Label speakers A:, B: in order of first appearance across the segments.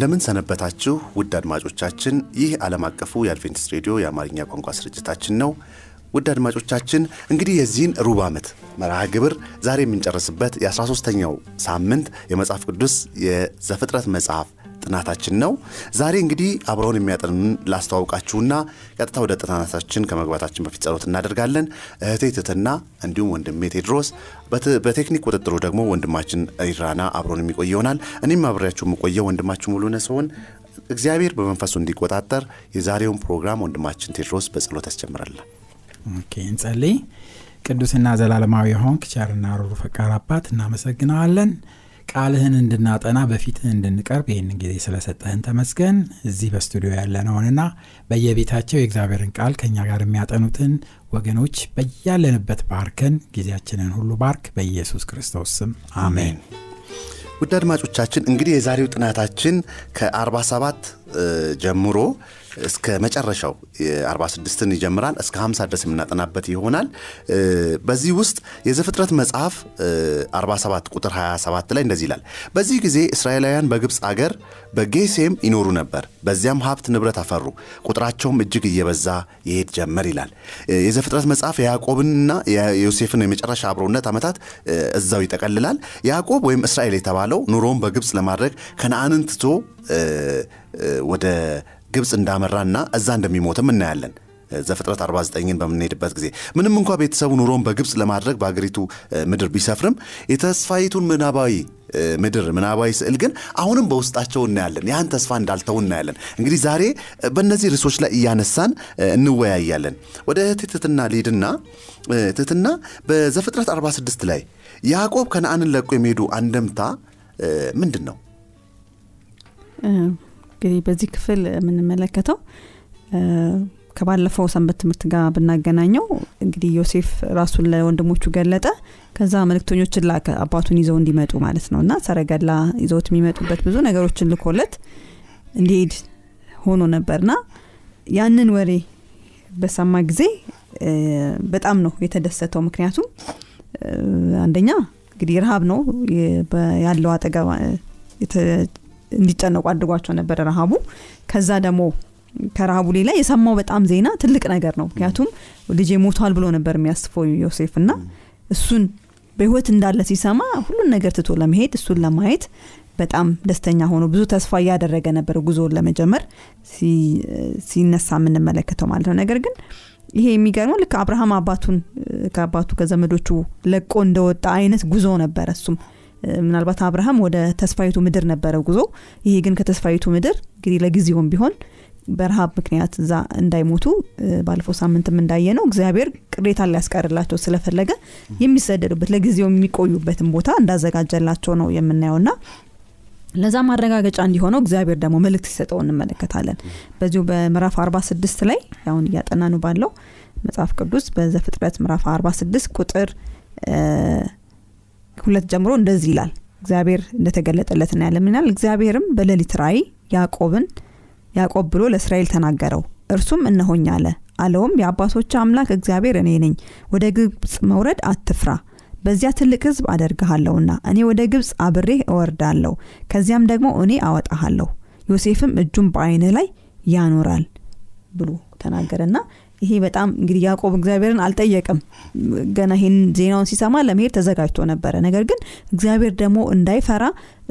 A: እንደምን ሰነበታችሁ ውድ አድማጮቻችን። ይህ ዓለም አቀፉ የአድቬንቲስት ሬዲዮ የአማርኛ ቋንቋ ስርጭታችን ነው። ውድ አድማጮቻችን እንግዲህ የዚህን ሩብ ዓመት መርሃ ግብር ዛሬ የምንጨርስበት የ13ተኛው ሳምንት የመጽሐፍ ቅዱስ የዘፍጥረት መጽሐፍ ጥናታችን ነው። ዛሬ እንግዲህ አብረውን የሚያጠኑን ላስተዋውቃችሁና ቀጥታ ወደ ጥናታችን ከመግባታችን በፊት ጸሎት እናደርጋለን። እህቴ ትትና እንዲሁም ወንድሜ ቴድሮስ፣ በቴክኒክ ቁጥጥሩ ደግሞ ወንድማችን ኢራና አብሮን የሚቆይ ይሆናል። እኔም አብሬያችሁ የምቆየው ወንድማችሁ ሙሉነህ ሲሆን እግዚአብሔር በመንፈሱ እንዲቆጣጠር የዛሬውን ፕሮግራም ወንድማችን ቴድሮስ በጸሎት ያስጀምራለን።
B: እንጸልይ። ቅዱስና ዘላለማዊ ሆንክ ቸርና ሩሩ ፈቃር አባት እናመሰግነዋለን። ቃልህን እንድናጠና በፊትህ እንድንቀርብ ይህንን ጊዜ ስለሰጠህን ተመስገን። እዚህ በስቱዲዮ ያለነውንና በየቤታቸው የእግዚአብሔርን ቃል ከእኛ ጋር የሚያጠኑትን ወገኖች በያለንበት ባርከን፣ ጊዜያችንን ሁሉ ባርክ። በኢየሱስ ክርስቶስ ስም አሜን።
A: ውድ አድማጮቻችን እንግዲህ የዛሬው ጥናታችን ከ47 ጀምሮ እስከ መጨረሻው 46ን ይጀምራል እስከ 50 ድረስ የምናጠናበት ይሆናል። በዚህ ውስጥ የዘፍጥረት መጽሐፍ 47 ቁጥር 27 ላይ እንደዚህ ይላል። በዚህ ጊዜ እስራኤላውያን በግብፅ አገር በጌሴም ይኖሩ ነበር። በዚያም ሀብት ንብረት አፈሩ፣ ቁጥራቸውም እጅግ እየበዛ ይሄድ ጀመር ይላል። የዘፍጥረት መጽሐፍ የያዕቆብንና የዮሴፍን የመጨረሻ አብሮነት ዓመታት እዛው ይጠቀልላል። ያዕቆብ ወይም እስራኤል የተባለው ኑሮውን በግብፅ ለማድረግ ከነአንን ትቶ ወደ ግብፅ እንዳመራና እዛ እንደሚሞትም እናያለን። ዘፍጥረት 49ን በምንሄድበት ጊዜ ምንም እንኳ ቤተሰቡ ኑሮውን በግብፅ ለማድረግ በአገሪቱ ምድር ቢሰፍርም የተስፋይቱን ምናባዊ ምድር ምናባዊ ስዕል ግን አሁንም በውስጣቸው እናያለን። ያን ተስፋ እንዳልተው እናያለን። እንግዲህ ዛሬ በእነዚህ ርዕሶች ላይ እያነሳን እንወያያለን። ወደ ትትና ሊድና ትትና በዘፍጥረት 46 ላይ ያዕቆብ ከነአንን ለቆ የሚሄዱ አንደምታ ምንድን ነው?
C: እንግዲህ በዚህ ክፍል የምንመለከተው ከባለፈው ሰንበት ትምህርት ጋር ብናገናኘው እንግዲህ ዮሴፍ ራሱን ለወንድሞቹ ገለጠ። ከዛ መልእክተኞችን ላከ አባቱን ይዘው እንዲመጡ ማለት ነው እና ሰረገላ ይዘውት የሚመጡበት ብዙ ነገሮችን ልኮለት እንዲሄድ ሆኖ ነበርና ያንን ወሬ በሰማ ጊዜ በጣም ነው የተደሰተው። ምክንያቱም አንደኛ እንግዲህ ረሃብ ነው ያለው አጠገብ እንዲጨነቁ አድርጓቸው ነበረ ረሃቡ። ከዛ ደግሞ ከረሃቡ ሌላ የሰማው በጣም ዜና ትልቅ ነገር ነው። ምክንያቱም ልጄ ሞቷል ብሎ ነበር የሚያስፈው ዮሴፍ እና እሱን በህይወት እንዳለ ሲሰማ ሁሉን ነገር ትቶ ለመሄድ እሱን ለማየት በጣም ደስተኛ ሆኖ ብዙ ተስፋ እያደረገ ነበር ጉዞውን ለመጀመር ሲነሳ የምንመለከተው ማለት ነው። ነገር ግን ይሄ የሚገርመው ልክ አብርሃም አባቱን ከአባቱ ከዘመዶቹ ለቆ እንደወጣ አይነት ጉዞ ነበረ እሱም ምናልባት አብርሃም ወደ ተስፋይቱ ምድር ነበረ ጉዞ። ይሄ ግን ከተስፋይቱ ምድር እንግዲህ ለጊዜውም ቢሆን በረሃብ ምክንያት እዛ እንዳይሞቱ ባለፈው ሳምንትም እንዳየ ነው እግዚአብሔር ቅሬታ ሊያስቀርላቸው ስለፈለገ የሚሰደዱበት ለጊዜው የሚቆዩበትን ቦታ እንዳዘጋጀላቸው ነው የምናየውና ለዛ ማረጋገጫ እንዲሆነው እግዚአብሔር ደግሞ መልእክት ሲሰጠው እንመለከታለን። በዚሁ በምዕራፍ 46 ላይ አሁን እያጠናኑ ባለው መጽሐፍ ቅዱስ በዘፍጥረት ምዕራፍ 46 ቁጥር ሁለት ጀምሮ እንደዚህ ይላል። እግዚአብሔር እንደተገለጠለት እናያለን። ምናል እግዚአብሔርም በሌሊት ራእይ ያዕቆብን ያዕቆብ ብሎ ለእስራኤል ተናገረው። እርሱም እነሆኝ አለ። አለውም የአባቶች አምላክ እግዚአብሔር እኔ ነኝ። ወደ ግብፅ መውረድ አትፍራ፣ በዚያ ትልቅ ሕዝብ አደርግሃለሁና እኔ ወደ ግብፅ አብሬህ እወርዳለሁ፣ ከዚያም ደግሞ እኔ አወጣሃለሁ። ዮሴፍም እጁን በዓይንህ ላይ ያኖራል ብሎ ተናገረና ይሄ በጣም እንግዲህ ያዕቆብ እግዚአብሔርን አልጠየቅም። ገና ይህን ዜናውን ሲሰማ ለመሄድ ተዘጋጅቶ ነበረ። ነገር ግን እግዚአብሔር ደግሞ እንዳይፈራ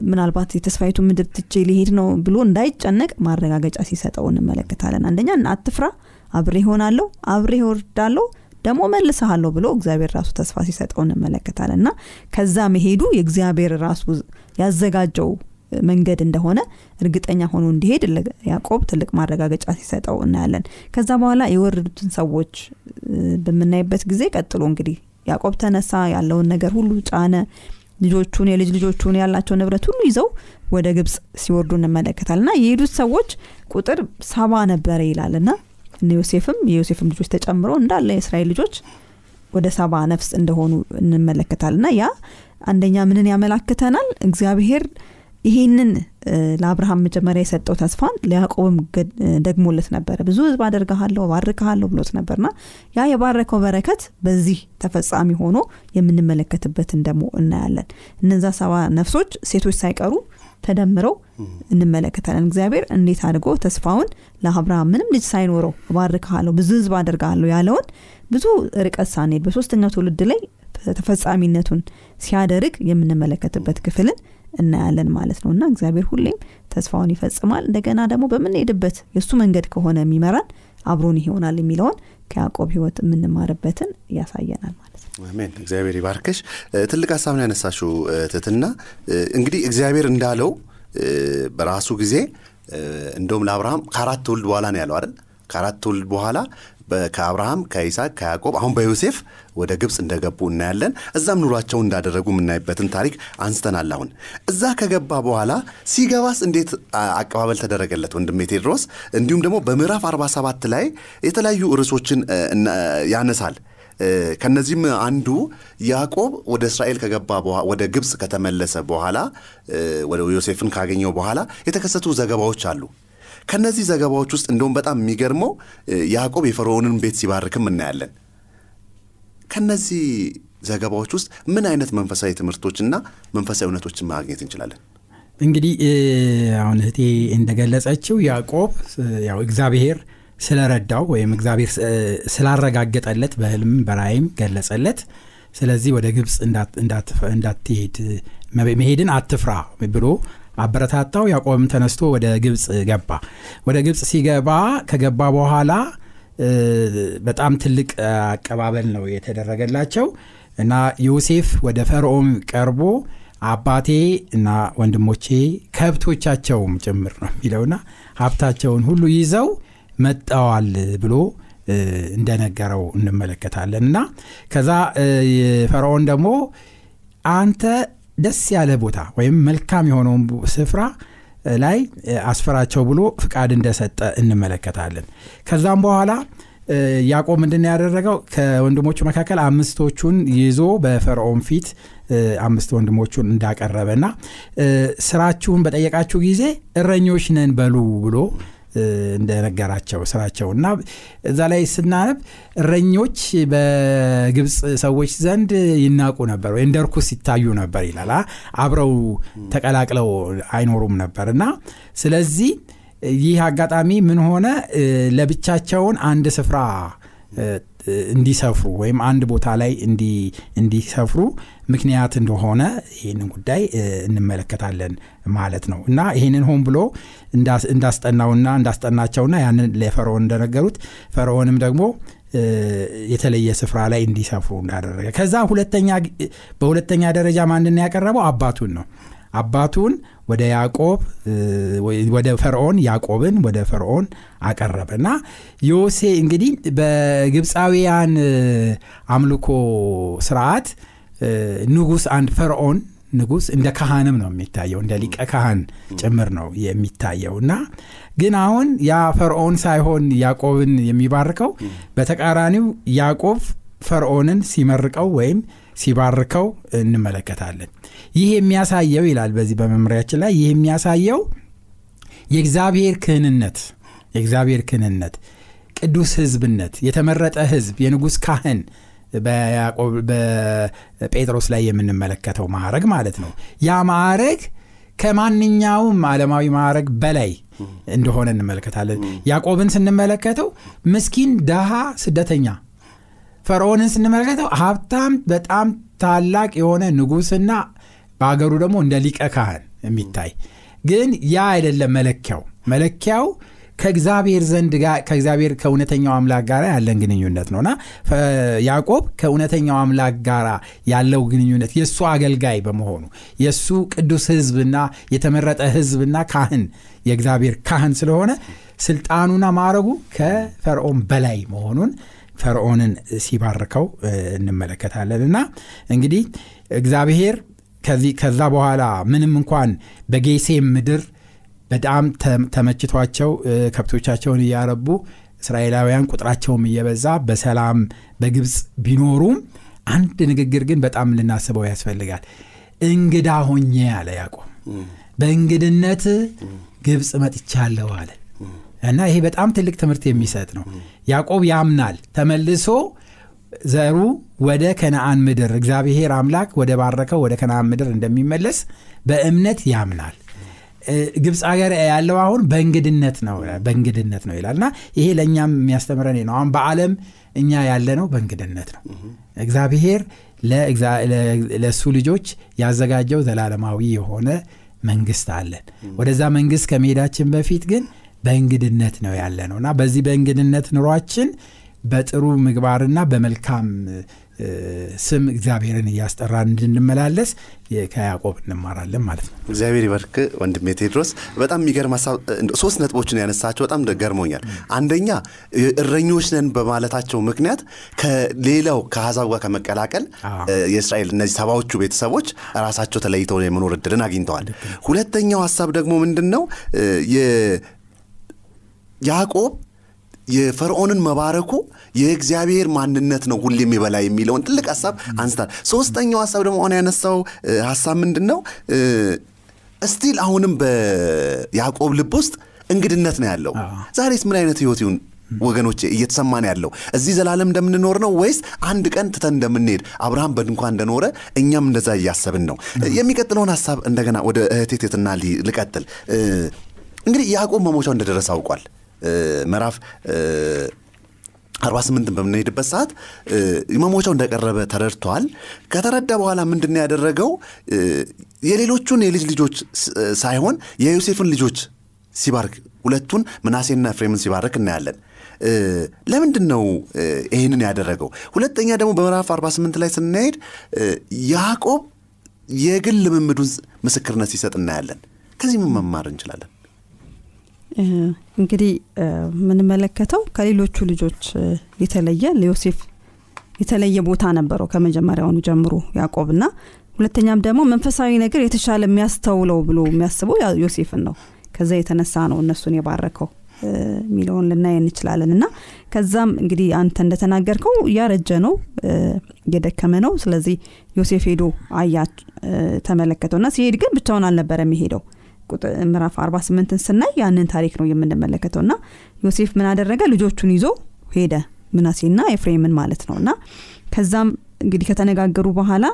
C: ምናልባት የተስፋይቱ ምድር ትቼ ሊሄድ ነው ብሎ እንዳይጨነቅ ማረጋገጫ ሲሰጠው እንመለከታለን። አንደኛ አትፍራ፣ አብሬ ሆናለሁ፣ አብሬ ወርዳለሁ፣ ደግሞ መልሰሃለሁ ብሎ እግዚአብሔር ራሱ ተስፋ ሲሰጠው እንመለከታለን እና ከዛ መሄዱ የእግዚአብሔር ራሱ ያዘጋጀው መንገድ እንደሆነ እርግጠኛ ሆኖ እንዲሄድ ያዕቆብ ትልቅ ማረጋገጫ ሲሰጠው እናያለን። ከዛ በኋላ የወረዱትን ሰዎች በምናይበት ጊዜ ቀጥሎ እንግዲህ ያዕቆብ ተነሳ፣ ያለውን ነገር ሁሉ ጫነ። ልጆቹን የልጅ ልጆቹን ያላቸው ንብረት ሁሉ ይዘው ወደ ግብፅ ሲወርዱ እንመለከታል እና የሄዱት ሰዎች ቁጥር ሰባ ነበረ ይላል እና ዮሴፍም የዮሴፍም ልጆች ተጨምሮ እንዳለ የእስራኤል ልጆች ወደ ሰባ ነፍስ እንደሆኑ እንመለከታል እና ያ አንደኛ ምንን ያመላክተናል እግዚአብሔር ይሄንን ለአብርሃም መጀመሪያ የሰጠው ተስፋን ለያዕቆብም ደግሞለት ነበረ። ብዙ ህዝብ አደርግሃለሁ ባርክሃለሁ ብሎት ነበርና ያ የባረከው በረከት በዚህ ተፈጻሚ ሆኖ የምንመለከትበትን ደግሞ እናያለን። እነዛ ሰባ ነፍሶች ሴቶች ሳይቀሩ ተደምረው እንመለከታለን። እግዚአብሔር እንዴት አድርጎ ተስፋውን ለአብርሃም ምንም ልጅ ሳይኖረው ባርክሃለሁ ብዙ ህዝብ አደርግሃለሁ ያለውን ብዙ ርቀት ሳንሄድ በሶስተኛው ትውልድ ላይ ተፈጻሚነቱን ሲያደርግ የምንመለከትበት ክፍልን እናያለን ማለት ነው። እና እግዚአብሔር ሁሌም ተስፋውን ይፈጽማል። እንደገና ደግሞ በምንሄድበት የእሱ መንገድ ከሆነ የሚመራን አብሮን ይሆናል የሚለውን ከያዕቆብ ህይወት የምንማርበትን ያሳየናል ማለት ነው።
A: አሜን። እግዚአብሔር ይባርክሽ። ትልቅ ሀሳብ ነው ያነሳሽው ትትና እንግዲህ እግዚአብሔር እንዳለው በራሱ ጊዜ እንደውም ለአብርሃም ከአራት ትውልድ በኋላ ነው ያለው አይደል? ከአራት ትውልድ በኋላ ከአብርሃም ከይስሐቅ ከያዕቆብ አሁን በዮሴፍ ወደ ግብፅ እንደገቡ እናያለን። እዛም ኑሯቸውን እንዳደረጉ የምናይበትን ታሪክ አንስተናል አሁን። እዛ ከገባ በኋላ ሲገባስ እንዴት አቀባበል ተደረገለት ወንድሜ ቴድሮስ? እንዲሁም ደግሞ በምዕራፍ 47 ላይ የተለያዩ ርዕሶችን ያነሳል። ከነዚህም አንዱ ያዕቆብ ወደ እስራኤል ከገባ ወደ ግብፅ ከተመለሰ በኋላ ወደ ዮሴፍን ካገኘው በኋላ የተከሰቱ ዘገባዎች አሉ ከነዚህ ዘገባዎች ውስጥ እንደውም በጣም የሚገርመው ያዕቆብ የፈርዖንን ቤት ሲባርክም እናያለን። ከነዚህ ዘገባዎች ውስጥ ምን አይነት መንፈሳዊ ትምህርቶችና መንፈሳዊ እውነቶችን ማግኘት እንችላለን?
B: እንግዲህ አሁን እህቴ እንደገለጸችው ያዕቆብ ያው እግዚአብሔር ስለረዳው ወይም እግዚአብሔር ስላረጋገጠለት በህልም በራይም ገለጸለት። ስለዚህ ወደ ግብፅ እንዳትሄድ መሄድን አትፍራ ብሎ አበረታታው ያዕቆብም ተነስቶ ወደ ግብፅ ገባ። ወደ ግብፅ ሲገባ ከገባ በኋላ በጣም ትልቅ አቀባበል ነው የተደረገላቸው እና ዮሴፍ ወደ ፈርዖን ቀርቦ አባቴ እና ወንድሞቼ ከብቶቻቸውም ጭምር ነው የሚለውና ሀብታቸውን ሁሉ ይዘው መጠዋል ብሎ እንደነገረው እንመለከታለን እና ከዛ ፈርዖን ደግሞ አንተ ደስ ያለ ቦታ ወይም መልካም የሆነውን ስፍራ ላይ አስፈራቸው ብሎ ፍቃድ እንደሰጠ እንመለከታለን። ከዛም በኋላ ያዕቆብ ምንድን ያደረገው? ከወንድሞቹ መካከል አምስቶቹን ይዞ በፈርዖን ፊት አምስት ወንድሞቹን እንዳቀረበ እና ስራችሁን በጠየቃችሁ ጊዜ እረኞች ነን በሉ ብሎ እንደነገራቸው ስራቸው እና እዛ ላይ ስናነብ እረኞች በግብፅ ሰዎች ዘንድ ይናቁ ነበር ወይ እንደ ርኩስ ይታዩ ነበር ይላል። አብረው ተቀላቅለው አይኖሩም ነበር እና ስለዚህ ይህ አጋጣሚ ምን ሆነ? ለብቻቸውን አንድ ስፍራ እንዲሰፍሩ ወይም አንድ ቦታ ላይ እንዲሰፍሩ ምክንያት እንደሆነ ይህንን ጉዳይ እንመለከታለን ማለት ነው። እና ይህንን ሆን ብሎ እንዳስጠናውና እንዳስጠናቸውና ያንን ለፈርዖን እንደነገሩት ፈርዖንም ደግሞ የተለየ ስፍራ ላይ እንዲሰፍሩ እንዳደረገ ከዛ ሁለተኛ በሁለተኛ ደረጃ ማንን ያቀረበው? አባቱን ነው አባቱን ወደ ያዕቆብ ወደ ፈርዖን ያዕቆብን ወደ ፈርዖን አቀረበ። እና ዮሴ እንግዲህ በግብፃውያን አምልኮ ስርዓት ንጉስ አንድ ፈርዖን ንጉስ እንደ ካህንም ነው የሚታየው እንደ ሊቀ ካህን ጭምር ነው የሚታየው። እና ግን አሁን ያ ፈርዖን ሳይሆን ያዕቆብን የሚባርከው በተቃራኒው ያዕቆብ ፈርዖንን ሲመርቀው ወይም ሲባርከው እንመለከታለን። ይህ የሚያሳየው ይላል በዚህ በመምሪያችን ላይ ይህ የሚያሳየው የእግዚአብሔር ክህንነት የእግዚአብሔር ክህንነት ቅዱስ ህዝብነት የተመረጠ ህዝብ የንጉሥ ካህን በጴጥሮስ ላይ የምንመለከተው ማዕረግ ማለት ነው። ያ ማዕረግ ከማንኛውም ዓለማዊ ማዕረግ በላይ እንደሆነ እንመለከታለን። ያዕቆብን ስንመለከተው ምስኪን ደሃ ስደተኛ ፈርዖንን ስንመለከተው ሀብታም በጣም ታላቅ የሆነ ንጉስና በሀገሩ ደግሞ እንደ ሊቀ ካህን የሚታይ ግን ያ አይደለም መለኪያው። መለኪያው ከእግዚአብሔር ዘንድ ከእግዚአብሔር ከእውነተኛው አምላክ ጋር ያለን ግንኙነት ነውና ያዕቆብ ከእውነተኛው አምላክ ጋር ያለው ግንኙነት የእሱ አገልጋይ በመሆኑ የእሱ ቅዱስ ህዝብና የተመረጠ ህዝብና ካህን የእግዚአብሔር ካህን ስለሆነ ስልጣኑና ማዕረጉ ከፈርዖን በላይ መሆኑን ፈርዖንን ሲባርከው እንመለከታለን። እና እንግዲህ እግዚአብሔር ከዚህ ከዛ በኋላ ምንም እንኳን በጌሴም ምድር በጣም ተመችቷቸው ከብቶቻቸውን እያረቡ እስራኤላውያን ቁጥራቸውም እየበዛ በሰላም በግብፅ ቢኖሩም አንድ ንግግር ግን በጣም ልናስበው ያስፈልጋል። እንግዳ ሆኜ አለ ያዕቆብ። በእንግድነት ግብፅ መጥቻለሁ አለ እና ይሄ በጣም ትልቅ ትምህርት የሚሰጥ ነው። ያዕቆብ ያምናል። ተመልሶ ዘሩ ወደ ከነአን ምድር እግዚአብሔር አምላክ ወደ ባረከው ወደ ከነአን ምድር እንደሚመለስ በእምነት ያምናል። ግብፅ ሀገር ያለው አሁን በእንግድነት ነው በእንግድነት ነው ይላል። እና ይሄ ለእኛም የሚያስተምረን ነው። አሁን በዓለም እኛ ያለ ነው በእንግድነት ነው። እግዚአብሔር ለእሱ ልጆች ያዘጋጀው ዘላለማዊ የሆነ መንግስት አለን። ወደዛ መንግስት ከመሄዳችን በፊት ግን በእንግድነት ነው ያለ ነው እና በዚህ በእንግድነት ኑሯችን በጥሩ ምግባርና በመልካም ስም እግዚአብሔርን እያስጠራን እንድንመላለስ ከያዕቆብ እንማራለን ማለት ነው።
A: እግዚአብሔር ይባርክ ወንድሜ ቴድሮስ። በጣም የሚገርም ሀሳብ ሶስት ነጥቦችን ያነሳቸው። በጣም ገርሞኛል። አንደኛ እረኞች ነን በማለታቸው ምክንያት ከሌላው ከአሕዛብ ጋር ከመቀላቀል የእስራኤል እነዚህ ሰባዎቹ ቤተሰቦች ራሳቸው ተለይተው የመኖር እድልን አግኝተዋል። ሁለተኛው ሀሳብ ደግሞ ምንድን ነው ያዕቆብ የፈርዖንን መባረኩ የእግዚአብሔር ማንነት ነው ሁሌም የበላ የሚለውን ትልቅ ሀሳብ አንስታል። ሶስተኛው ሀሳብ ደግሞ አሁን ያነሳው ሀሳብ ምንድን ነው እስቲል አሁንም በያዕቆብ ልብ ውስጥ እንግድነት ነው ያለው። ዛሬስ ምን አይነት ህይወት ይሁን ወገኖቼ? እየተሰማን ያለው። እዚህ ዘላለም እንደምንኖር ነው ወይስ አንድ ቀን ትተን እንደምንሄድ? አብርሃም በድንኳን እንደኖረ እኛም እንደዛ እያሰብን ነው። የሚቀጥለውን ሀሳብ እንደገና ወደ እህቴቴትና ልቀጥል። እንግዲህ ያዕቆብ መሞቻው እንደደረሰ አውቋል ምዕራፍ 48 በምንሄድበት ሰዓት መሞቻው እንደቀረበ ተረድቷል ከተረዳ በኋላ ምንድን ያደረገው? የሌሎቹን የልጅ ልጆች ሳይሆን የዮሴፍን ልጆች ሲባርክ ሁለቱን ምናሴና ፍሬምን ሲባርክ እናያለን። ለምንድን ነው ይህንን ያደረገው? ሁለተኛ ደግሞ በምዕራፍ 48 ላይ ስናሄድ ያዕቆብ የግል ልምምዱን ምስክርነት ሲሰጥ እናያለን። ከዚህ ምን መማር እንችላለን
C: እንግዲህ የምንመለከተው ከሌሎቹ ልጆች የተለየ ለዮሴፍ የተለየ ቦታ ነበረው ከመጀመሪያውኑ ጀምሮ ያዕቆብና ሁለተኛም ደግሞ መንፈሳዊ ነገር የተሻለ የሚያስተውለው ብሎ የሚያስበው ዮሴፍን ነው። ከዛ የተነሳ ነው እነሱን የባረከው የሚለውን ልናይ እንችላለን እና ከዛም እንግዲህ አንተ እንደተናገርከው እያረጀ ነው እየደከመ ነው። ስለዚህ ዮሴፍ ሄዶ አያ ተመለከተው እና ሲሄድ ግን ብቻውን አልነበረ የሚሄደው ምዕራፍ 48ን ስናይ ያንን ታሪክ ነው የምንመለከተው። እና ዮሴፍ ምን አደረገ? ልጆቹን ይዞ ሄደ ምናሴና ኤፍሬምን ማለት ነው። እና ከዛም እንግዲህ ከተነጋገሩ በኋላ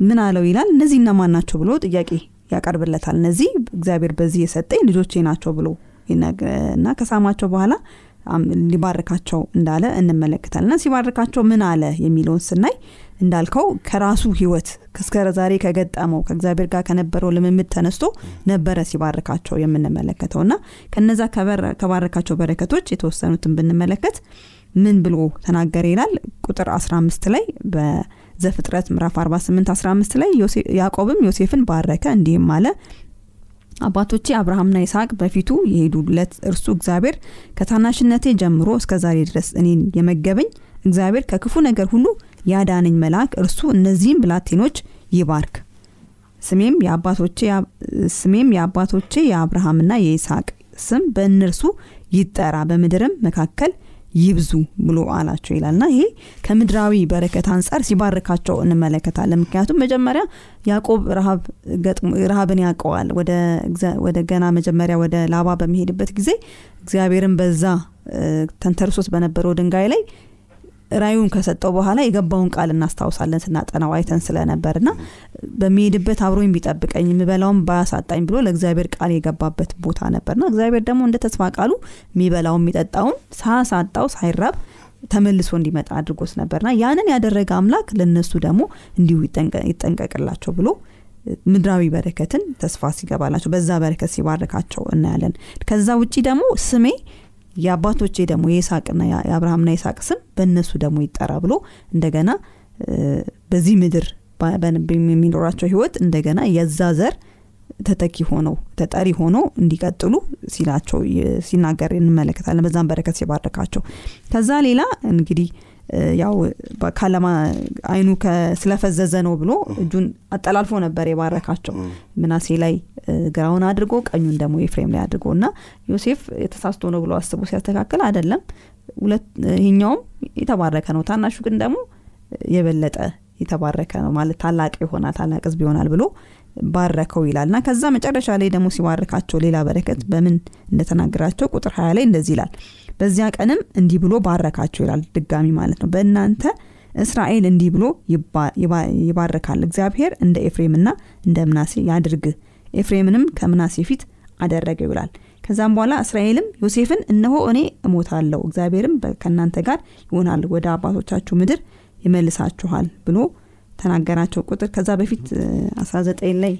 C: ምን አለው ይላል? እነዚህ እነማን ናቸው ብሎ ጥያቄ ያቀርብለታል። እነዚህ እግዚአብሔር በዚህ የሰጠኝ ልጆቼ ናቸው ብሎ እና ከሳማቸው በኋላ ሊባርካቸው እንዳለ እንመለከታል እና ሲባርካቸው ምን አለ የሚለውን ስናይ እንዳልከው ከራሱ ህይወት እስከ ዛሬ ከገጠመው ከእግዚአብሔር ጋር ከነበረው ልምምድ ተነስቶ ነበረ ሲባርካቸው የምንመለከተው እና ከነዛ ከባረካቸው በረከቶች የተወሰኑትን ብንመለከት ምን ብሎ ተናገረ ይላል? ቁጥር 15 ላይ በዘፍጥረት ምዕራፍ 48 15 ላይ ያዕቆብም ዮሴፍን ባረከ እንዲህም አለ። አባቶቼ አብርሃምና ይስሐቅ በፊቱ የሄዱለት እርሱ እግዚአብሔር ከታናሽነቴ ጀምሮ እስከ ዛሬ ድረስ እኔን የመገበኝ እግዚአብሔር ከክፉ ነገር ሁሉ ያዳነኝ መልአክ እርሱ እነዚህም ብላቴኖች ይባርክ። ስሜም የአባቶቼ ስሜም የአባቶቼ የአብርሃምና የይስሐቅ ስም በእነርሱ ይጠራ በምድርም መካከል ይብዙ ብሎ አላቸው ይላልና ይሄ ከምድራዊ በረከት አንጻር ሲባርካቸው እንመለከታለን። ምክንያቱም መጀመሪያ ያዕቆብ ረሃብን ያውቀዋል። ወደ ገና መጀመሪያ ወደ ላባ በሚሄድበት ጊዜ እግዚአብሔርን በዛ ተንተርሶት በነበረው ድንጋይ ላይ ራዩን ከሰጠው በኋላ የገባውን ቃል እናስታውሳለን ስናጠናው አይተን ስለነበር ና በሚሄድበት አብሮ ቢጠብቀኝ የምበላውን ባያሳጣኝ ብሎ ለእግዚአብሔር ቃል የገባበት ቦታ ነበርና እግዚአብሔር ደግሞ እንደ ተስፋ ቃሉ የሚበላው የሚጠጣውን ሳያሳጣው ሳይራብ ተመልሶ እንዲመጣ አድርጎት ነበርና ያንን ያደረገ አምላክ ለነሱ ደግሞ እንዲሁ ይጠንቀቅላቸው ብሎ ምድራዊ በረከትን ተስፋ ሲገባላቸው በዛ በረከት ሲባርካቸው እናያለን። ከዛ ውጪ ደግሞ ስሜ የአባቶቼ ደግሞ የይስቅና የአብርሃምና የይስቅ ስም በእነሱ ደግሞ ይጠራ ብሎ እንደገና በዚህ ምድር የሚኖራቸው ህይወት እንደገና የዛ ዘር ተተኪ ሆነው ተጠሪ ሆነው እንዲቀጥሉ ሲላቸው ሲናገር እንመለከታለን። በዛም በረከት ሲባረካቸው ከዛ ሌላ እንግዲህ ያው ካለማ አይኑ ስለፈዘዘ ነው ብሎ እጁን አጠላልፎ ነበር የባረካቸው። ምናሴ ላይ ግራውን አድርጎ ቀኙን ደግሞ ኤፍሬም ላይ አድርጎ እና ዮሴፍ የተሳስቶ ነው ብሎ አስቦ ሲያስተካክል አይደለም። ይህኛውም የተባረከ ነው ታናሹ ግን ደግሞ የበለጠ የተባረከ ነው ማለት ታላቅ ይሆናል ታላቅ ህዝብ ይሆናል ብሎ ባረከው ይላል። እና ከዛ መጨረሻ ላይ ደግሞ ሲባርካቸው ሌላ በረከት በምን እንደተናገራቸው ቁጥር ሀያ ላይ እንደዚህ ይላል በዚያ ቀንም እንዲህ ብሎ ባረካቸው ይላል ድጋሚ ማለት ነው። በእናንተ እስራኤል እንዲህ ብሎ ይባርካል። እግዚአብሔር እንደ ኤፍሬምና እንደ ምናሴ ያድርግ ኤፍሬምንም ከምናሴ ፊት አደረገው ይላል። ከዛም በኋላ እስራኤልም ዮሴፍን እነሆ እኔ እሞታለሁ እግዚአብሔርም ከእናንተ ጋር ይሆናል ወደ አባቶቻችሁ ምድር ይመልሳችኋል ብሎ ተናገራቸው ቁጥር ከዛ በፊት 19 ላይ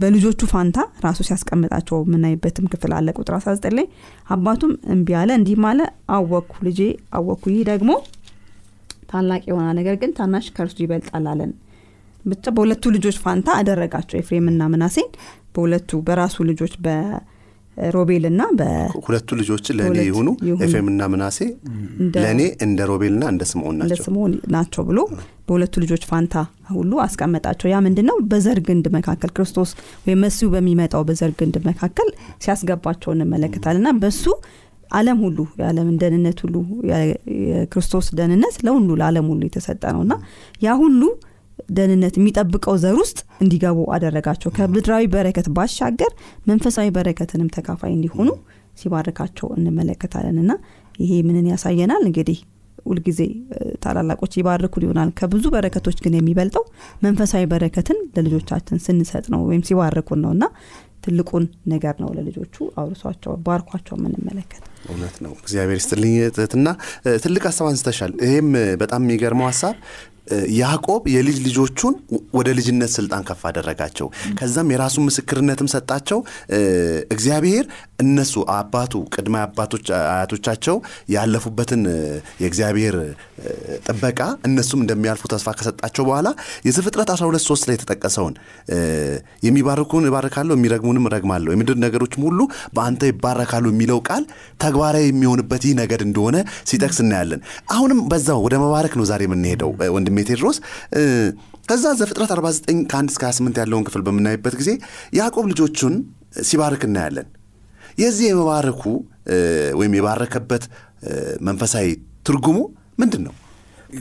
C: በልጆቹ ፋንታ ራሱ ሲያስቀምጣቸው የምናይበትም ክፍል አለ ቁጥር 19 ላይ። አባቱም እምቢ አለ እንዲህም አለ አወቅኩ ልጄ አወቅኩ ይህ ደግሞ ታላቅ የሆነ ነገር ግን ታናሽ ከእርሱ ይበልጣል አለን። ብቻ በሁለቱ ልጆች ፋንታ አደረጋቸው ኤፍሬምና ምናሴን። በሁለቱ በራሱ ልጆች በሮቤልና
A: ሁለቱ ልጆች ለእኔ ይሁኑ ኤፍሬምና ምናሴ ለእኔ እንደ ሮቤልና እንደ ስምዖን
C: እንደ
A: ናቸው።
C: ስምዖን ናቸው ብሎ በሁለቱ ልጆች ፋንታ ሁሉ አስቀመጣቸው። ያ ምንድን ነው በዘር ግንድ መካከል ክርስቶስ ወይም መሲሁ በሚመጣው በዘር ግንድ መካከል ሲያስገባቸው እንመለከታል እና በሱ አለም ሁሉ የዓለምን ደህንነት ሁሉ የክርስቶስ ደህንነት ለሁሉ ለዓለም ሁሉ የተሰጠ ነው። እና ያ ሁሉ ደህንነት የሚጠብቀው ዘር ውስጥ እንዲገቡ አደረጋቸው። ከምድራዊ በረከት ባሻገር መንፈሳዊ በረከትንም ተካፋይ እንዲሆኑ ሲባርካቸው እንመለከታለን እና ይሄ ምንን ያሳየናል? እንግዲህ ሁልጊዜ ታላላቆች ይባርኩን ይሆናል። ከብዙ በረከቶች ግን የሚበልጠው መንፈሳዊ በረከትን ለልጆቻችን ስንሰጥ ነው ወይም ሲባርኩን ነው እና ትልቁን ነገር ነው ለልጆቹ አውርሷቸው ባርኳቸው የምንመለከት።
A: እውነት ነው። እግዚአብሔር ይስጥልኝ እህትና ትልቅ ሀሳብ አንስተሻል። ይሄም በጣም የሚገርመው ሀሳብ ያዕቆብ የልጅ ልጆቹን ወደ ልጅነት ስልጣን ከፍ አደረጋቸው። ከዛም የራሱን ምስክርነትም ሰጣቸው። እግዚአብሔር እነሱ አባቱ ቅድመ አባቶች አያቶቻቸው ያለፉበትን የእግዚአብሔር ጥበቃ እነሱም እንደሚያልፉ ተስፋ ከሰጣቸው በኋላ የዘፍጥረት 12 3 ላይ የተጠቀሰውን የሚባርኩን እባርካለሁ የሚረግሙንም እረግማለሁ የምድር ነገሮችም ሁሉ በአንተ ይባረካሉ የሚለው ቃል ተግባራዊ የሚሆንበት ይህ ነገድ እንደሆነ ሲጠቅስ እናያለን። አሁንም በዛው ወደ መባረክ ነው ዛሬ የምንሄደው። ወንድሜ ቴድሮስ። ከዛ ዘፍጥረት 49 ከ1 እስከ 28 ያለውን ክፍል በምናይበት ጊዜ ያዕቆብ ልጆቹን ሲባርክ እናያለን። የዚህ የመባረኩ ወይም የባረከበት መንፈሳዊ ትርጉሙ ምንድን ነው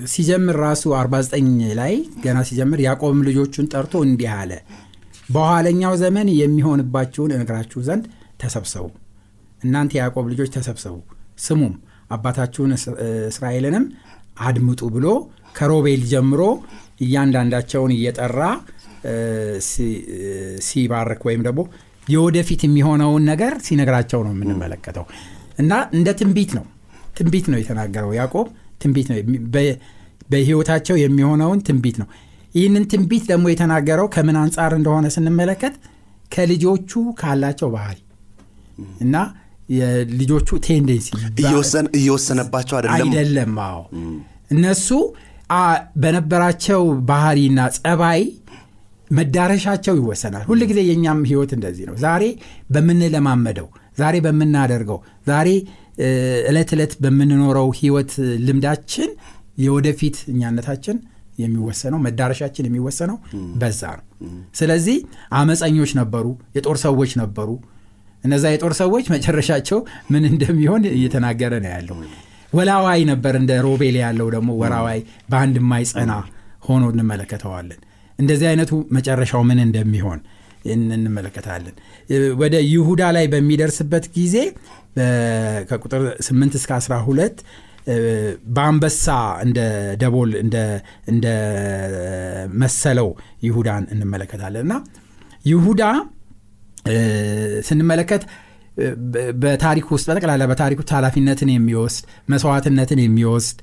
B: ሲጀምር ራሱ 49 ላይ ገና ሲጀምር ያዕቆብም ልጆቹን ጠርቶ እንዲህ አለ። በኋለኛው ዘመን የሚሆንባችሁን እነግራችሁ ዘንድ ተሰብሰቡ። እናንተ የያዕቆብ ልጆች ተሰብሰቡ። ስሙም አባታችሁን እስራኤልንም አድምጡ ብሎ ከሮቤል ጀምሮ እያንዳንዳቸውን እየጠራ ሲባርክ ወይም ደግሞ የወደፊት የሚሆነውን ነገር ሲነግራቸው ነው የምንመለከተው። እና እንደ ትንቢት ነው። ትንቢት ነው የተናገረው ያዕቆብ። ትንቢት ነው በህይወታቸው የሚሆነውን ትንቢት ነው። ይህንን ትንቢት ደግሞ የተናገረው ከምን አንጻር እንደሆነ ስንመለከት ከልጆቹ ካላቸው ባህሪ እና የልጆቹ ቴንደንሲ
A: እየወሰነባቸው አይደለም?
B: አዎ። እነሱ በነበራቸው ባህሪና ጸባይ መዳረሻቸው ይወሰናል። ሁል ጊዜ የእኛም ህይወት እንደዚህ ነው። ዛሬ በምንለማመደው ዛሬ በምናደርገው ዛሬ እለት ዕለት በምንኖረው ህይወት ልምዳችን የወደፊት እኛነታችን የሚወሰነው መዳረሻችን የሚወሰነው በዛ ነው። ስለዚህ አመፀኞች ነበሩ የጦር ሰዎች ነበሩ እነዛ የጦር ሰዎች መጨረሻቸው ምን እንደሚሆን እየተናገረ ነው ያለው። ወላዋይ ነበር እንደ ሮቤል ያለው ደግሞ ወራዋይ በአንድ የማይጸና ሆኖ እንመለከተዋለን። እንደዚህ አይነቱ መጨረሻው ምን እንደሚሆን እንመለከታለን። ወደ ይሁዳ ላይ በሚደርስበት ጊዜ ከቁጥር 8 እስከ 12 በአንበሳ እንደ ደቦል እንደ መሰለው ይሁዳን እንመለከታለን። እና ይሁዳ ስንመለከት በታሪክ ውስጥ በጠቅላላ በታሪክ ውስጥ ኃላፊነትን የሚወስድ መስዋዕትነትን የሚወስድ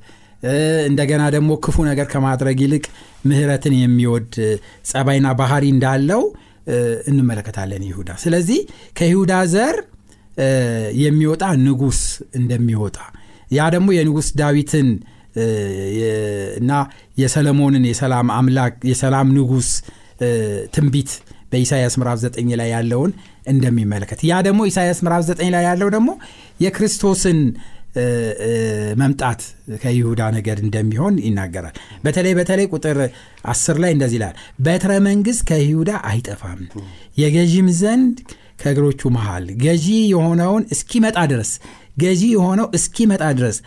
B: እንደገና ደግሞ ክፉ ነገር ከማድረግ ይልቅ ምህረትን የሚወድ ጸባይና ባህሪ እንዳለው እንመለከታለን ይሁዳ። ስለዚህ ከይሁዳ ዘር የሚወጣ ንጉስ እንደሚወጣ ያ ደግሞ የንጉስ ዳዊትን እና የሰለሞንን የሰላም አምላክ የሰላም ንጉስ ትንቢት በኢሳያስ ምዕራፍ 9 ላይ ያለውን እንደሚመለከት። ያ ደግሞ ኢሳያስ ምዕራፍ 9 ላይ ያለው ደግሞ የክርስቶስን መምጣት ከይሁዳ ነገድ እንደሚሆን ይናገራል። በተለይ በተለይ ቁጥር አስር ላይ እንደዚህ ይላል በትረ መንግስት ከይሁዳ አይጠፋም የገዢም ዘንድ ከእግሮቹ መሃል ገዢ የሆነውን እስኪመጣ ድረስ ገዢ የሆነው እስኪመጣ ድረስ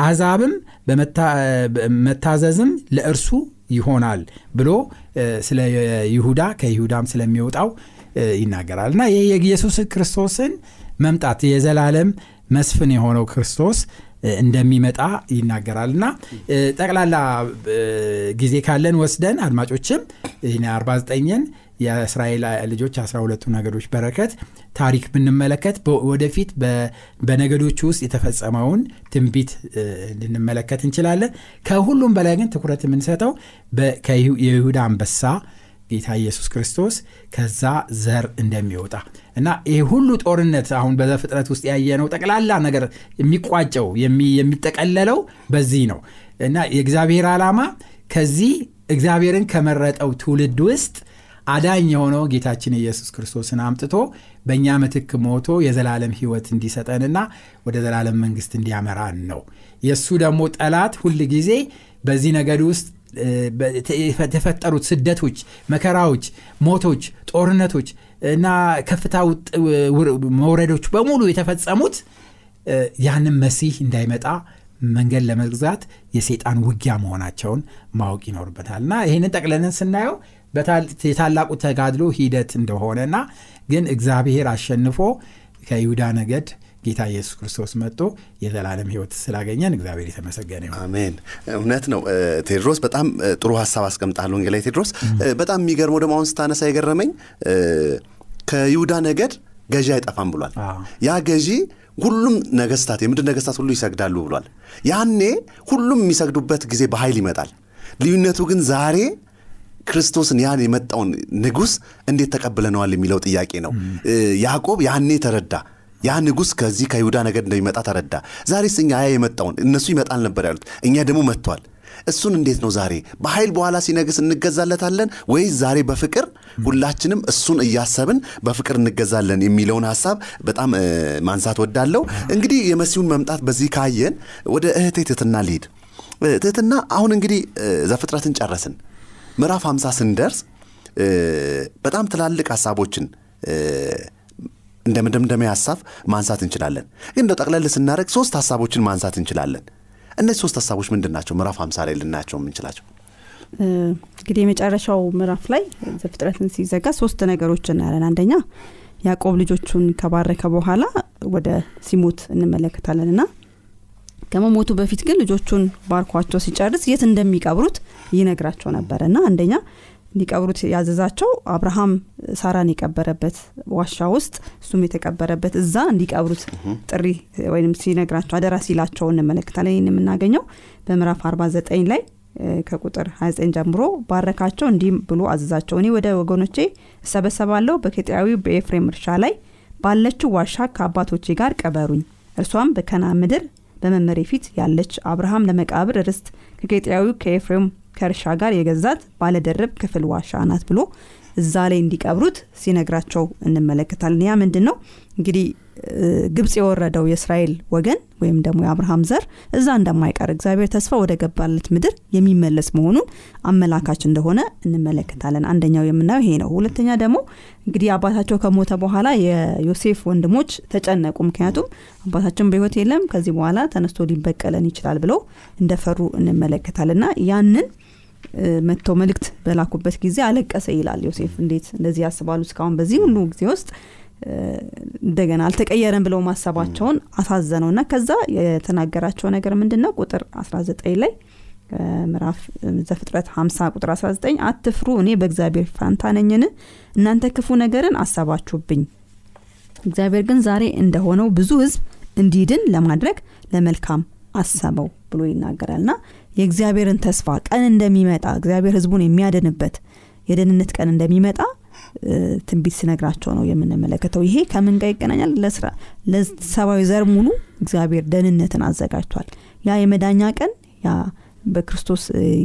B: አሕዛብም በመታዘዝም ለእርሱ ይሆናል ብሎ ስለ ይሁዳ ከይሁዳም ስለሚወጣው ይናገራል። እና ይህ የኢየሱስ ክርስቶስን መምጣት የዘላለም መስፍን የሆነው ክርስቶስ እንደሚመጣ ይናገራል። እና ጠቅላላ ጊዜ ካለን ወስደን አድማጮችም ይህ 49ን የእስራኤል ልጆች 12ቱ ነገዶች በረከት ታሪክ ብንመለከት ወደፊት በነገዶቹ ውስጥ የተፈጸመውን ትንቢት ልንመለከት እንችላለን። ከሁሉም በላይ ግን ትኩረት የምንሰጠው የይሁዳ አንበሳ ጌታ ኢየሱስ ክርስቶስ ከዛ ዘር እንደሚወጣ እና ይህ ሁሉ ጦርነት አሁን በዘፍጥረት ውስጥ ያየነው ጠቅላላ ነገር የሚቋጨው የሚጠቀለለው በዚህ ነው እና የእግዚአብሔር ዓላማ ከዚህ እግዚአብሔርን ከመረጠው ትውልድ ውስጥ አዳኝ የሆነው ጌታችን ኢየሱስ ክርስቶስን አምጥቶ በእኛ ምትክ ሞቶ የዘላለም ህይወት እንዲሰጠንና ወደ ዘላለም መንግስት እንዲያመራን ነው። የእሱ ደግሞ ጠላት ሁል ጊዜ በዚህ ነገድ ውስጥ የተፈጠሩት ስደቶች መከራዎች ሞቶች ጦርነቶች እና ከፍታ መውረዶች በሙሉ የተፈጸሙት ያንም መሲህ እንዳይመጣ መንገድ ለመግዛት የሴጣን ውጊያ መሆናቸውን ማወቅ ይኖርበታል። እና ይህንን ጠቅለንን ስናየው የታላቁ ተጋድሎ ሂደት እንደሆነና ግን እግዚአብሔር አሸንፎ ከይሁዳ ነገድ ጌታ ኢየሱስ ክርስቶስ መጥቶ የዘላለም ህይወት ስላገኘን እግዚአብሔር የተመሰገነ ይሁን።
A: አሜን። እውነት ነው። ቴድሮስ በጣም ጥሩ ሀሳብ አስቀምጣል ወንጌላዊ ቴድሮስ። በጣም የሚገርመው ደግሞ አሁን ስታነሳ የገረመኝ ከይሁዳ ነገድ ገዢ አይጠፋም ብሏል። ያ ገዢ ሁሉም ነገስታት የምድር ነገስታት ሁሉ ይሰግዳሉ ብሏል። ያኔ ሁሉም የሚሰግዱበት ጊዜ በኃይል ይመጣል። ልዩነቱ ግን ዛሬ ክርስቶስን ያን የመጣውን ንጉሥ እንዴት ተቀብለነዋል የሚለው ጥያቄ ነው። ያዕቆብ ያኔ ተረዳ። ያ ንጉሥ ከዚህ ከይሁዳ ነገድ እንደሚመጣ ተረዳ። ዛሬስ እኛ ያ የመጣውን እነሱ ይመጣል ነበር ያሉት። እኛ ደግሞ መጥቷል። እሱን እንዴት ነው ዛሬ በኃይል በኋላ ሲነግስ እንገዛለታለን ወይስ ዛሬ በፍቅር ሁላችንም እሱን እያሰብን በፍቅር እንገዛለን የሚለውን ሀሳብ በጣም ማንሳት ወዳለው እንግዲህ የመሲሁን መምጣት በዚህ ካየን ወደ እህቴ ትህትና ልሂድ። ትህትና አሁን እንግዲህ ዘፍጥረትን ጨረስን ምዕራፍ 50 ስንደርስ በጣም ትላልቅ ሀሳቦችን እንደ መደምደሚያ ሀሳብ ማንሳት እንችላለን። ግን እንደው ጠቅለል ስናደረግ ሶስት ሀሳቦችን ማንሳት እንችላለን። እነዚህ ሶስት ሀሳቦች ምንድን ናቸው? ምዕራፍ 50 ላይ ልናያቸው የምንችላቸው?
C: እንግዲህ የመጨረሻው ምዕራፍ ላይ ዘፍጥረትን ሲዘጋ ሶስት ነገሮች እናያለን። አንደኛ ያዕቆብ ልጆቹን ከባረከ በኋላ ወደ ሲሞት እንመለከታለን እና ከመሞቱ በፊት ግን ልጆቹን ባርኳቸው ሲጨርስ የት እንደሚቀብሩት ይነግራቸው ነበር። እና አንደኛ እንዲቀብሩት ያዘዛቸው አብርሃም ሳራን የቀበረበት ዋሻ ውስጥ እሱም የተቀበረበት እዛ እንዲቀብሩት ጥሪ ወይም ሲነግራቸው አደራ ሲላቸው እንመለከታለን። የምናገኘው በምዕራፍ 49 ላይ ከቁጥር 29 ጀምሮ ባረካቸው እንዲህ ብሎ አዘዛቸው። እኔ ወደ ወገኖቼ እሰበሰባለሁ በኬጢያዊ በኤፍሬም እርሻ ላይ ባለችው ዋሻ ከአባቶቼ ጋር ቀበሩኝ እርሷም በከና ምድር በመመሬ ፊት ያለች አብርሃም ለመቃብር ርስት ከኬጢያዊ ከኤፍሬም ከእርሻ ጋር የገዛት ባለደረብ ክፍል ዋሻ ናት ብሎ እዛ ላይ እንዲቀብሩት ሲነግራቸው እንመለከታለን። ያ ምንድን ነው እንግዲህ ግብፅ የወረደው የእስራኤል ወገን ወይም ደግሞ የአብርሃም ዘር እዛ እንደማይቀር እግዚአብሔር ተስፋ ወደ ገባለት ምድር የሚመለስ መሆኑን አመላካች እንደሆነ እንመለከታለን። አንደኛው የምናየው ይሄ ነው። ሁለተኛ ደግሞ እንግዲህ አባታቸው ከሞተ በኋላ የዮሴፍ ወንድሞች ተጨነቁ። ምክንያቱም አባታችን በህይወት የለም ከዚህ በኋላ ተነስቶ ሊበቀለን ይችላል ብለው እንደፈሩ እንመለከታልና ያንን መጥተው መልእክት በላኩበት ጊዜ አለቀሰ ይላል ዮሴፍ። እንዴት እንደዚህ ያስባሉ? እስካሁን በዚህ ሁሉ ጊዜ ውስጥ እንደገና አልተቀየረም ብለው ማሰባቸውን አሳዘነው እና ከዛ የተናገራቸው ነገር ምንድን ነው ቁጥር 19 ላይ ምዕራፍ ዘፍጥረት 50 ቁጥር 19 አትፍሩ እኔ በእግዚአብሔር ፋንታ ነኝን? እናንተ ክፉ ነገርን አሰባችሁብኝ። እግዚአብሔር ግን ዛሬ እንደሆነው ብዙ ህዝብ እንዲድን ለማድረግ ለመልካም አሰበው ብሎ ይናገራል ና የእግዚአብሔርን ተስፋ ቀን እንደሚመጣ እግዚአብሔር ህዝቡን የሚያድንበት የደህንነት ቀን እንደሚመጣ ትንቢት ሲነግራቸው ነው የምንመለከተው። ይሄ ከምን ጋር ይገናኛል? ለሰብአዊ ዘር ሙሉ እግዚአብሔር ደህንነትን አዘጋጅቷል። ያ የመዳኛ ቀን ያ በክርስቶስ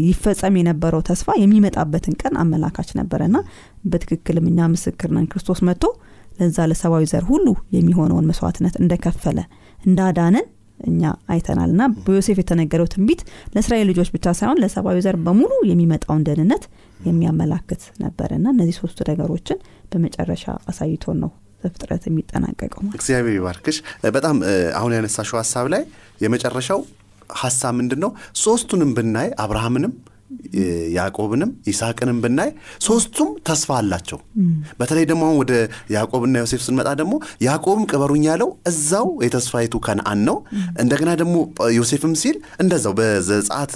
C: ይፈጸም የነበረው ተስፋ የሚመጣበትን ቀን አመላካች ነበረና በትክክልም እኛ ምስክር ነን። ክርስቶስ መጥቶ ለዛ ለሰብአዊ ዘር ሁሉ የሚሆነውን መስዋዕትነት እንደከፈለ እንዳዳነን እኛ አይተናል እና በዮሴፍ የተነገረው ትንቢት ለእስራኤል ልጆች ብቻ ሳይሆን ለሰብአዊ ዘር በሙሉ የሚመጣውን ደህንነት የሚያመላክት ነበር እና እነዚህ ሶስቱ ነገሮችን በመጨረሻ አሳይቶን ነው ዘፍጥረት የሚጠናቀቀው ማለት
A: እግዚአብሔር ይባርክሽ። በጣም አሁን ያነሳሽው ሀሳብ ላይ የመጨረሻው ሀሳብ ምንድን ነው? ሶስቱንም ብናይ አብርሃምንም ያዕቆብንም ይስሐቅንም ብናይ ሶስቱም ተስፋ አላቸው። በተለይ ደግሞ አሁን ወደ ያዕቆብና ዮሴፍ ስንመጣ ደግሞ ያዕቆብም ቅበሩኝ ያለው እዛው የተስፋይቱ ከነአን ነው። እንደገና ደግሞ ዮሴፍም ሲል እንደዛው በዘጸአት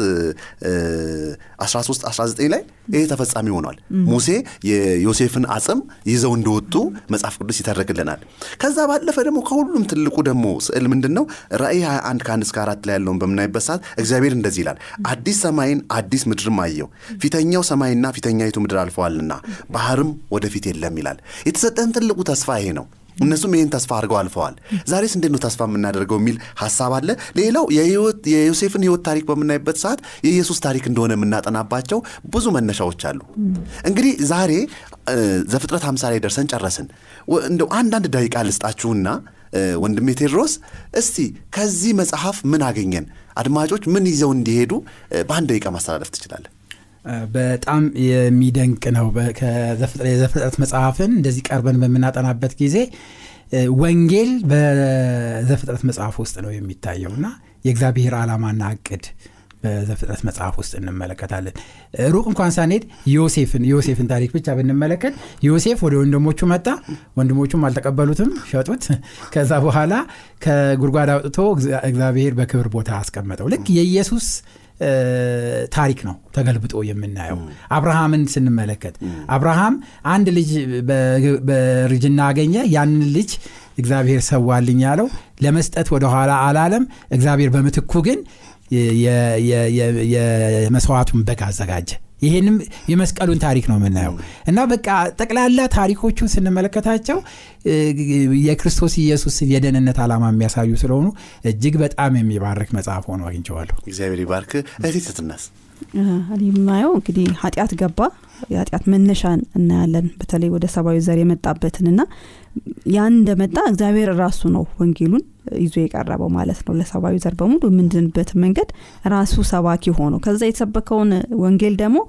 A: 13 19 ላይ ይሄ ተፈጻሚ ሆኗል። ሙሴ የዮሴፍን አጽም ይዘው እንደወጡ መጽሐፍ ቅዱስ ይተረክልናል። ከዛ ባለፈ ደግሞ ከሁሉም ትልቁ ደግሞ ስዕል ምንድን ነው? ራእይ 21 ከአንድ እስከ አራት ላይ ያለውን በምናይበት ሰዓት እግዚአብሔር እንደዚህ ይላል፣ አዲስ ሰማይን አዲስ ምድርም አየው፣ ፊተኛው ሰማይና ፊተኛይቱ ምድር አልፈዋልና ባህርም ወደፊት የለም ይላል። የተሰጠን ትልቁ ተስፋ ይሄ ነው። እነሱም ይህን ተስፋ አድርገው አልፈዋል። ዛሬስ እንዴት ነው ተስፋ የምናደርገው የሚል ሀሳብ አለ። ሌላው የዮሴፍን ሕይወት ታሪክ በምናይበት ሰዓት የኢየሱስ ታሪክ እንደሆነ የምናጠናባቸው ብዙ መነሻዎች አሉ። እንግዲህ ዛሬ ዘፍጥረት ሃምሳ ላይ ደርሰን ጨረስን። እንደው አንዳንድ ደቂቃ ልስጣችሁና ወንድሜ ቴድሮስ እስቲ ከዚህ መጽሐፍ ምን አገኘን፣ አድማጮች ምን ይዘው እንዲሄዱ በአንድ ደቂቃ ማስተላለፍ ትችላለን?
B: በጣም የሚደንቅ ነው። የዘፍጥረት መጽሐፍን እንደዚህ ቀርበን በምናጠናበት ጊዜ ወንጌል በዘፍጥረት መጽሐፍ ውስጥ ነው የሚታየው እና የእግዚአብሔር ዓላማና እቅድ በዘፍጥረት መጽሐፍ ውስጥ እንመለከታለን። ሩቅ እንኳን ሳንሄድ ዮሴፍን የዮሴፍን ታሪክ ብቻ ብንመለከት ዮሴፍ ወደ ወንድሞቹ መጣ። ወንድሞቹም አልተቀበሉትም፣ ሸጡት። ከዛ በኋላ ከጉድጓድ አውጥቶ እግዚአብሔር በክብር ቦታ አስቀመጠው። ልክ የኢየሱስ ታሪክ ነው ተገልብጦ የምናየው። አብርሃምን ስንመለከት አብርሃም አንድ ልጅ በርጅና አገኘ። ያንን ልጅ እግዚአብሔር ሰዋልኝ ያለው ለመስጠት ወደኋላ አላለም። እግዚአብሔር በምትኩ ግን የመስዋዕቱን በግ አዘጋጀ። ይሄንም የመስቀሉን ታሪክ ነው የምናየው እና በቃ ጠቅላላ ታሪኮቹን ስንመለከታቸው የክርስቶስ ኢየሱስን የደህንነት ዓላማ የሚያሳዩ ስለሆኑ እጅግ በጣም የሚባርክ መጽሐፍ ሆኖ አግኝቼዋለሁ።
A: እግዚአብሔር ይባርክ። እህቴ
C: እኔ የማየው እንግዲህ ኃጢአት ገባ የኃጢአት መነሻን እናያለን። በተለይ ወደ ሰብአዊ ዘር የመጣበትንና ያን እንደመጣ እግዚአብሔር ራሱ ነው ወንጌሉን ይዞ የቀረበው ማለት ነው። ለሰብአዊ ዘር በሙሉ የምንድንበት መንገድ ራሱ ሰባኪ ሆኖ ከዛ የተሰበከውን ወንጌል ደግሞ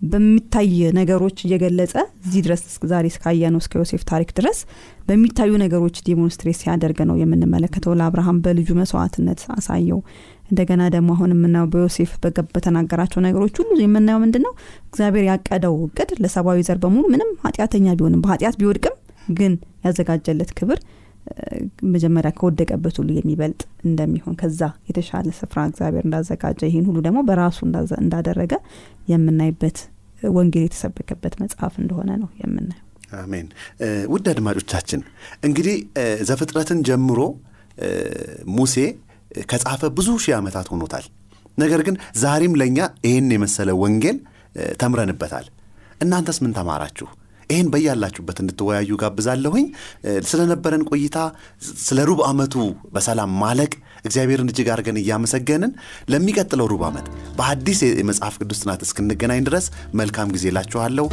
C: በሚታይ ነገሮች እየገለጸ እዚህ ድረስ ዛሬ እስካየነው እስከ ዮሴፍ ታሪክ ድረስ በሚታዩ ነገሮች demonstrate ሲያደርግ ነው የምንመለከተው። ለአብርሃም በልጁ መስዋዕትነት አሳየው። እንደገና ደግሞ አሁን የምናየው በዮሴፍ በተናገራቸው ነገሮች ሁሉ የምናየው ምንድን ነው? እግዚአብሔር ያቀደው እቅድ ለሰብአዊ ዘር በሙሉ ምንም ኃጢአተኛ ቢሆንም በኃጢአት ቢወድቅም ግን ያዘጋጀለት ክብር መጀመሪያ ከወደቀበት ሁሉ የሚበልጥ እንደሚሆን ከዛ የተሻለ ስፍራ እግዚአብሔር እንዳዘጋጀ ይህን ሁሉ ደግሞ በራሱ እንዳደረገ የምናይበት ወንጌል የተሰበከበት መጽሐፍ እንደሆነ ነው የምናየው።
A: አሜን። ውድ አድማጮቻችን እንግዲህ ዘፍጥረትን ጀምሮ ሙሴ ከጻፈ ብዙ ሺህ ዓመታት ሆኖታል። ነገር ግን ዛሬም ለእኛ ይህን የመሰለ ወንጌል ተምረንበታል። እናንተስ ምን ተማራችሁ? ይህን በያላችሁበት እንድትወያዩ ጋብዛለሁኝ። ስለነበረን ቆይታ ስለ ሩብ ዓመቱ በሰላም ማለቅ እግዚአብሔርን እጅግ አድርገን እያመሰገንን ለሚቀጥለው ሩብ ዓመት በአዲስ የመጽሐፍ ቅዱስ ጥናት እስክንገናኝ ድረስ መልካም ጊዜ ላችኋለሁ።